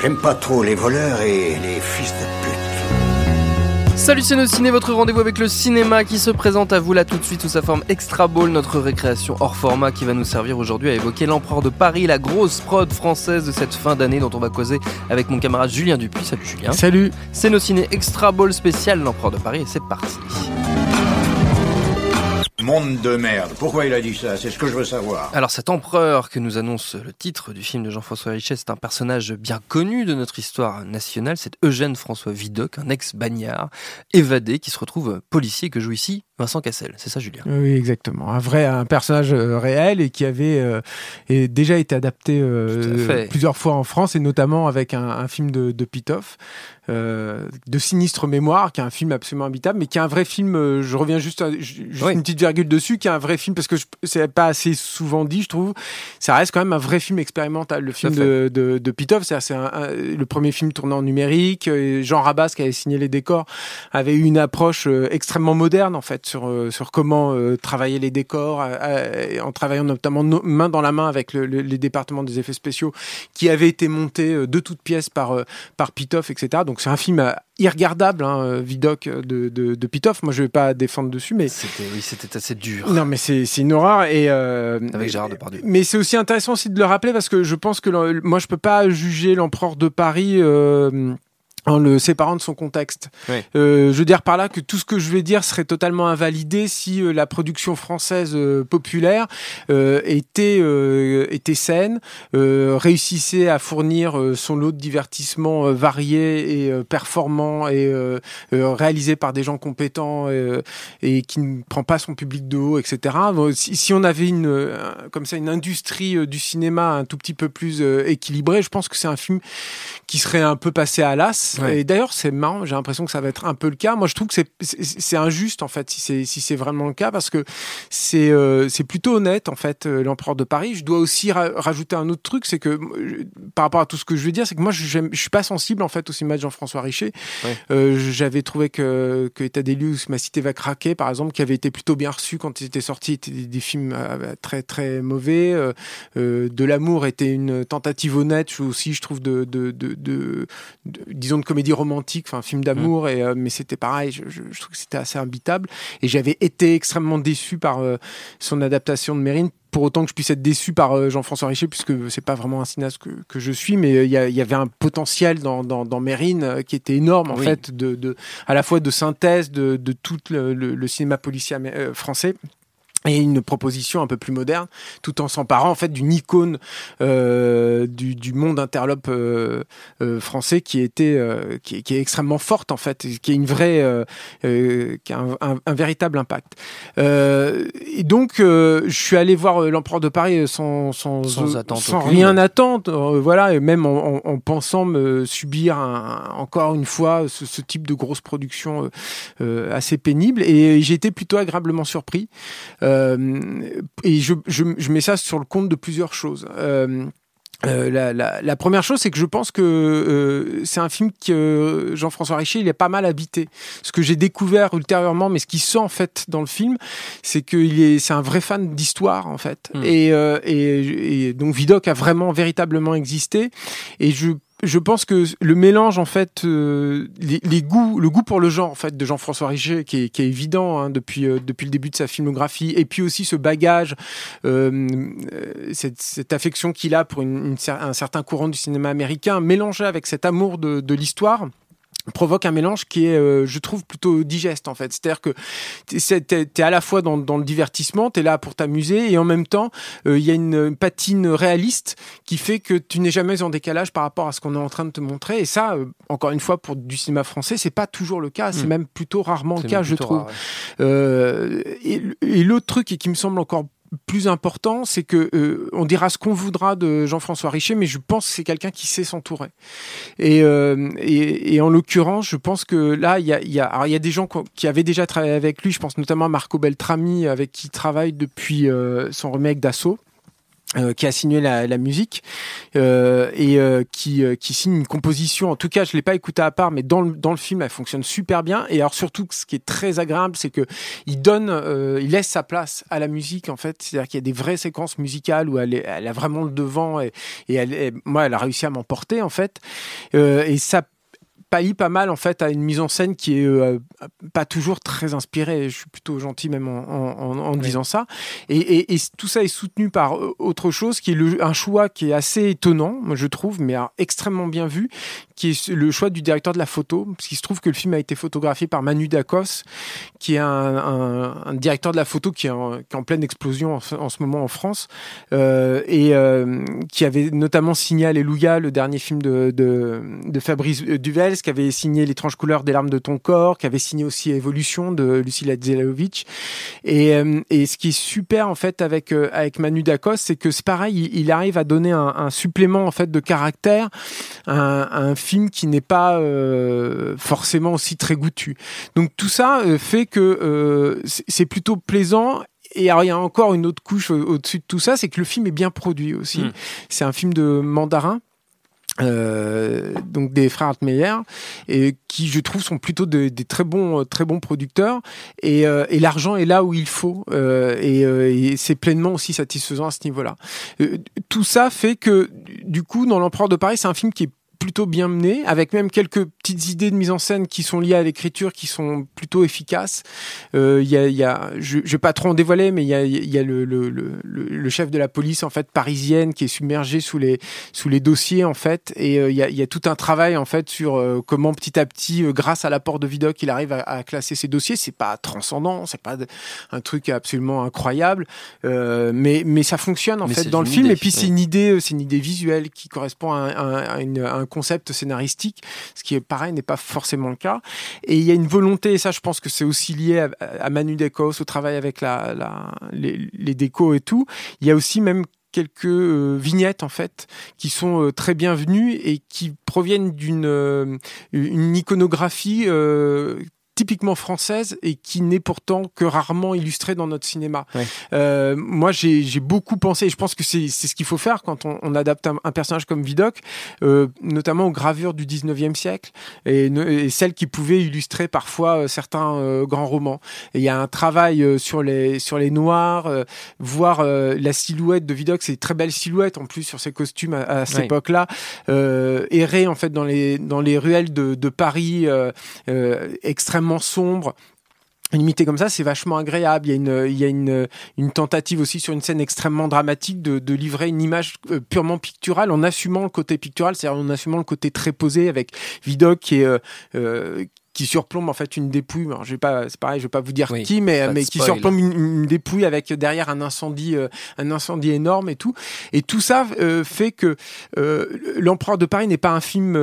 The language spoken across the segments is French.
J'aime pas trop les voleurs et les fils de pute. Salut c'est Ciné, votre rendez-vous avec le cinéma qui se présente à vous là tout de suite sous sa forme Extra Ball, notre récréation hors format qui va nous servir aujourd'hui à évoquer l'Empereur de Paris, la grosse prod française de cette fin d'année dont on va causer avec mon camarade Julien Dupuis. Salut Julien. Salut. C'est nos ciné Extra Ball spécial l'Empereur de Paris et c'est parti. Monde de merde. Pourquoi il a dit ça? C'est ce que je veux savoir. Alors cet empereur que nous annonce le titre du film de Jean-François Richet, c'est un personnage bien connu de notre histoire nationale. C'est Eugène François Vidocq, un ex-bagnard évadé qui se retrouve policier que joue ici Vincent Cassel. C'est ça, Julien? Oui, exactement. Un vrai, un personnage euh, réel et qui avait euh, et déjà été adapté euh, plusieurs fois en France et notamment avec un, un film de, de Pitoff. Euh, de Sinistre Mémoire, qui est un film absolument habitable, mais qui est un vrai film. Euh, je reviens juste, juste une petite virgule dessus, qui est un vrai film parce que c'est pas assez souvent dit, je trouve. Ça reste quand même un vrai film expérimental. Le film de, de, de Pitoff, c'est le premier film tourné en numérique. Jean Rabas, qui avait signé les décors, avait eu une approche euh, extrêmement moderne en fait sur sur comment travailler les décors, en travaillant notamment main dans la main avec le, les départements des effets spéciaux, qui avait été monté de toutes pièces par par Pitoff, etc. Donc c'est un film euh, irregardable, hein, euh, Vidoc euh, de, de, de Pitoff. Moi, je vais pas défendre dessus, mais c'était oui, c'était assez dur. Non, mais c'est une horreur et avec Gérard Depardieu. Mais c'est aussi intéressant aussi de le rappeler parce que je pense que moi, je peux pas juger l'empereur de Paris en le séparant de son contexte. Euh, je veux dire par là que tout ce que je vais dire serait totalement invalidé si euh, la production française euh, populaire euh, était euh, était saine, réussissait à fournir son lot de divertissements variés et performants et réalisés par des gens compétents et qui ne prend pas son public de haut, etc. Si, si on avait une comme ça une industrie du cinéma un tout petit peu plus équilibrée, je pense que c'est un film qui serait un peu passé à l'as et d'ailleurs, c'est marrant, j'ai l'impression que ça va être un peu le cas. Moi, je trouve que c'est injuste, en fait, si c'est si vraiment le cas, parce que c'est euh, plutôt honnête, en fait, euh, l'empereur de Paris. Je dois aussi rajouter un autre truc, c'est que euh, par rapport à tout ce que je veux dire, c'est que moi, je, je suis pas sensible, en fait, au cinéma de Jean-François Richer. J'avais trouvé que, que État des lieux, Ma cité va craquer, par exemple, qui avait été plutôt bien reçu quand il était sorti, étaient des, films très, très mauvais. de l'amour était une tentative honnête, aussi, je trouve, de, de, de, de disons, de comédie romantique, enfin film d'amour, mmh. et euh, mais c'était pareil. Je, je, je, trouve que c'était assez imbitable, et j'avais été extrêmement déçu par euh, son adaptation de Mérine. Pour autant que je puisse être déçu par euh, Jean-François Richer, puisque c'est pas vraiment un cinéaste que, que je suis, mais il y, y, avait un potentiel dans, dans, dans Mérine qui était énorme en fait, de, de, à la fois de synthèse de, de tout le, le, le cinéma policier français et une proposition un peu plus moderne, tout en s'emparant en fait d'une icône euh, du, du, monde interlope euh, euh, français qui était euh, qui, qui, est extrêmement forte en fait, qui est une vraie, euh, euh, qui a un, un, un, véritable impact. et donc je suis allé voir l'empereur de Paris sans sans, sans, attente sans rien attendre, voilà, et même en, en, pensant me subir un, encore une fois ce, ce, type de grosse production assez pénible. Et j'ai été plutôt agréablement surpris. Euh, et je, je, je, mets ça sur le compte de plusieurs choses. Euh, euh, la, la, la, première chose, c'est que je pense que euh, c'est un film que Jean-François Richer il est pas mal habité. Ce que j'ai découvert ultérieurement, mais ce qui sent en fait dans le film, c'est qu'il est, c'est un vrai fan d'histoire en fait. Mmh. Et, et, et, donc Vidocq a vraiment véritablement existé. Et je je pense que le mélange en fait euh, les, goûts le goût pour le genre en fait de Jean-François Richer qui est, qui évident hein, depuis euh, depuis le début de sa filmographie et puis aussi ce bagage euh, cette, affection qu'il a pour une, un certain courant du cinéma américain mélangé avec cet amour de l'histoire provoque un mélange qui est, euh, je trouve, plutôt digeste en fait. C'est-à-dire que t'es es à la fois dans, le divertissement, t'es là pour t'amuser, et en même temps, euh, il y a une, patine réaliste qui fait que tu n'es jamais en décalage par rapport à ce qu'on est en train de te montrer. Et ça, euh, encore une fois, pour du cinéma français, c'est pas toujours le cas. C'est hmm. même plutôt rarement le cas, je trouve. et, et l'autre truc, et qui me semble encore plus important, c'est que euh, on dira ce qu'on voudra de Jean-François Richer, mais je pense que c'est quelqu'un qui sait s'entourer. Et, euh, et, en l'occurrence, je pense que là, il y a, y, a, y a des gens qui avaient déjà travaillé avec lui. Je pense notamment à Marco Beltrami, avec qui il travaille depuis euh, son remake d'Assaut. Euh, qui a signé la, la musique euh, et euh, qui, euh, qui signe une composition. En tout cas, je l'ai pas écouté à part, mais dans le, dans le film, elle fonctionne super bien. Et alors surtout, ce qui est très agréable, c'est que il donne, il laisse sa place à la musique en fait. C'est-à-dire qu'il y a des vraies séquences musicales où elle, est, elle a vraiment le devant et, et elle, moi, elle a réussi à m'emporter en fait. et ça pallie pas mal en fait à une mise en scène qui est euh, pas toujours très inspirée. Je suis plutôt gentil même en, en, en disant ça. Et, et, et, tout ça est soutenu par euh, autre chose qui est le, un choix qui est assez étonnant, je trouve, mais extrêmement bien vu, qui est le choix du directeur de la photo. Parce qu'il se trouve que le film a été photographié par Manu Dacos, qui est un, un, un directeur de la photo qui est en, qui est en pleine explosion en, ce moment en France euh, et euh, qui avait notamment signé Alléluia, le dernier film de, de, de Fabrice Duvel qui avait signé L'étrange couleur des larmes de ton corps, qui avait signé aussi Évolution de Lucilla Zelaovic. Et, euh, et ce qui est super en fait avec euh, avec Manu Dacos, c'est que c'est pareil, il, arrive à donner un, un, supplément en fait de caractère à, un film qui n'est pas euh, forcément aussi très goûtu. Donc tout ça fait que c'est plutôt plaisant et alors, il y a encore une autre couche au-dessus de tout ça, c'est que le film est bien produit aussi. Hmm. C'est un film de mandarin. Euh, donc des frères Altmeyer et qui je trouve sont plutôt des très bons très bons producteurs et, euh, et l'argent est là où il faut euh, et, euh, et c'est pleinement aussi satisfaisant à ce niveau-là. Euh, tout ça fait que du coup dans l'empereur de Paris c'est un film qui est plutôt bien mené, avec même quelques petites idées de mise en scène qui sont liées à l'écriture, qui sont plutôt efficaces. Euh, y a, y a, je, je vais pas trop en dévoiler, mais il y a, y a le, le, le, le, chef de la police en fait parisienne qui est submergé sous les sous les dossiers en fait, et il y, a, y a tout un travail en fait sur euh, comment petit à petit, euh, grâce à l'apport de Vidocq, il arrive à, à, classer ses dossiers. C'est pas transcendant, c'est pas un truc absolument incroyable, euh, mais mais ça fonctionne en fait dans le film. et puis c'est une idée, c'est une idée visuelle qui correspond à, à, à, une, à un concept scénaristique, ce qui est pareil n'est pas forcément le cas. Et il y a une volonté, et ça je pense que c'est aussi lié à, Manu Decos, au travail avec la, la les, décos et tout. Il y a aussi même quelques euh, vignettes en fait qui sont euh, très bienvenues et qui proviennent d'une euh, une iconographie typiquement française et qui n'est pourtant que rarement illustrée dans notre cinéma. Euh, moi, j'ai beaucoup pensé, et je pense que c'est ce qu'il faut faire quand on, on adapte un, un, personnage comme Vidocq, euh, notamment aux gravures du 19e siècle et, et celles qui pouvaient illustrer parfois euh, certains grands romans. Et il y a un travail sur les, sur les noirs, voir la silhouette de Vidocq, c'est une très belle silhouette en plus sur ses costumes à, à cette époque-là, errer en fait dans les, dans les ruelles de, de Paris extrêmement sombre limité comme ça, c'est vachement agréable. Il y a une, il y a une, une tentative aussi sur une scène extrêmement dramatique de, livrer une image euh, purement picturale en assumant le côté pictural, c'est-à-dire en assumant le côté très posé avec Vidocq qui est, euh, euh qui surplombe en fait une dépouille. Alors, je vais pas, c'est pareil, je vais pas vous dire qui, mais, mais qui surplombe une, une, dépouille avec derrière un incendie, euh, un incendie énorme et tout. Et tout ça euh, fait que euh, l'Empereur de Paris n'est pas un film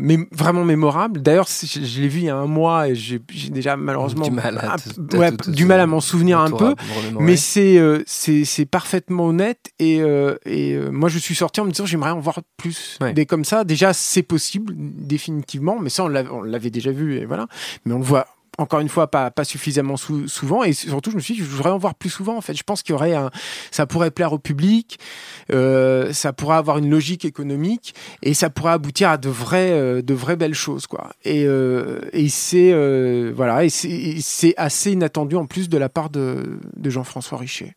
mais vraiment mémorable. D'ailleurs, je, je l'ai vu il y a un mois et j'ai déjà malheureusement du mal à, un, ouais, du mal à m'en souvenir un peu. Mais c'est c'est parfaitement honnête et et moi je suis sorti en me disant j'aimerais en voir plus des comme ça. Déjà, c'est possible définitivement, mais ça on l'avait déjà vu et voilà mais on le voit encore une fois pas, pas suffisamment souvent et surtout je me suis dit je voudrais en voir plus souvent en fait. Je pense qu'il y aurait ça pourrait plaire au public euh, ça pourrait avoir une logique économique et ça pourrait aboutir à de vraies euh, de vraies belles choses quoi. Et, euh, et c'est voilà. Et c'est assez inattendu en plus de la part de, de Jean-François Richer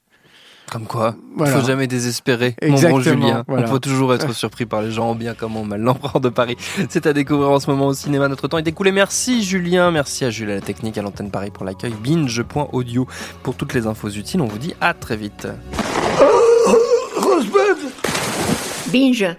comme quoi, il ne faut jamais désespérer, mon bon Julien. On peut toujours être surpris par les gens en bien comme en mal. L'empereur de Paris, c'est à découvrir en ce moment au cinéma. Notre temps est écoulé. Merci Julien, merci à Jules à la technique, à l'antenne Paris pour l'accueil. Binge.audio pour toutes les infos utiles. On vous dit à très vite. Binge.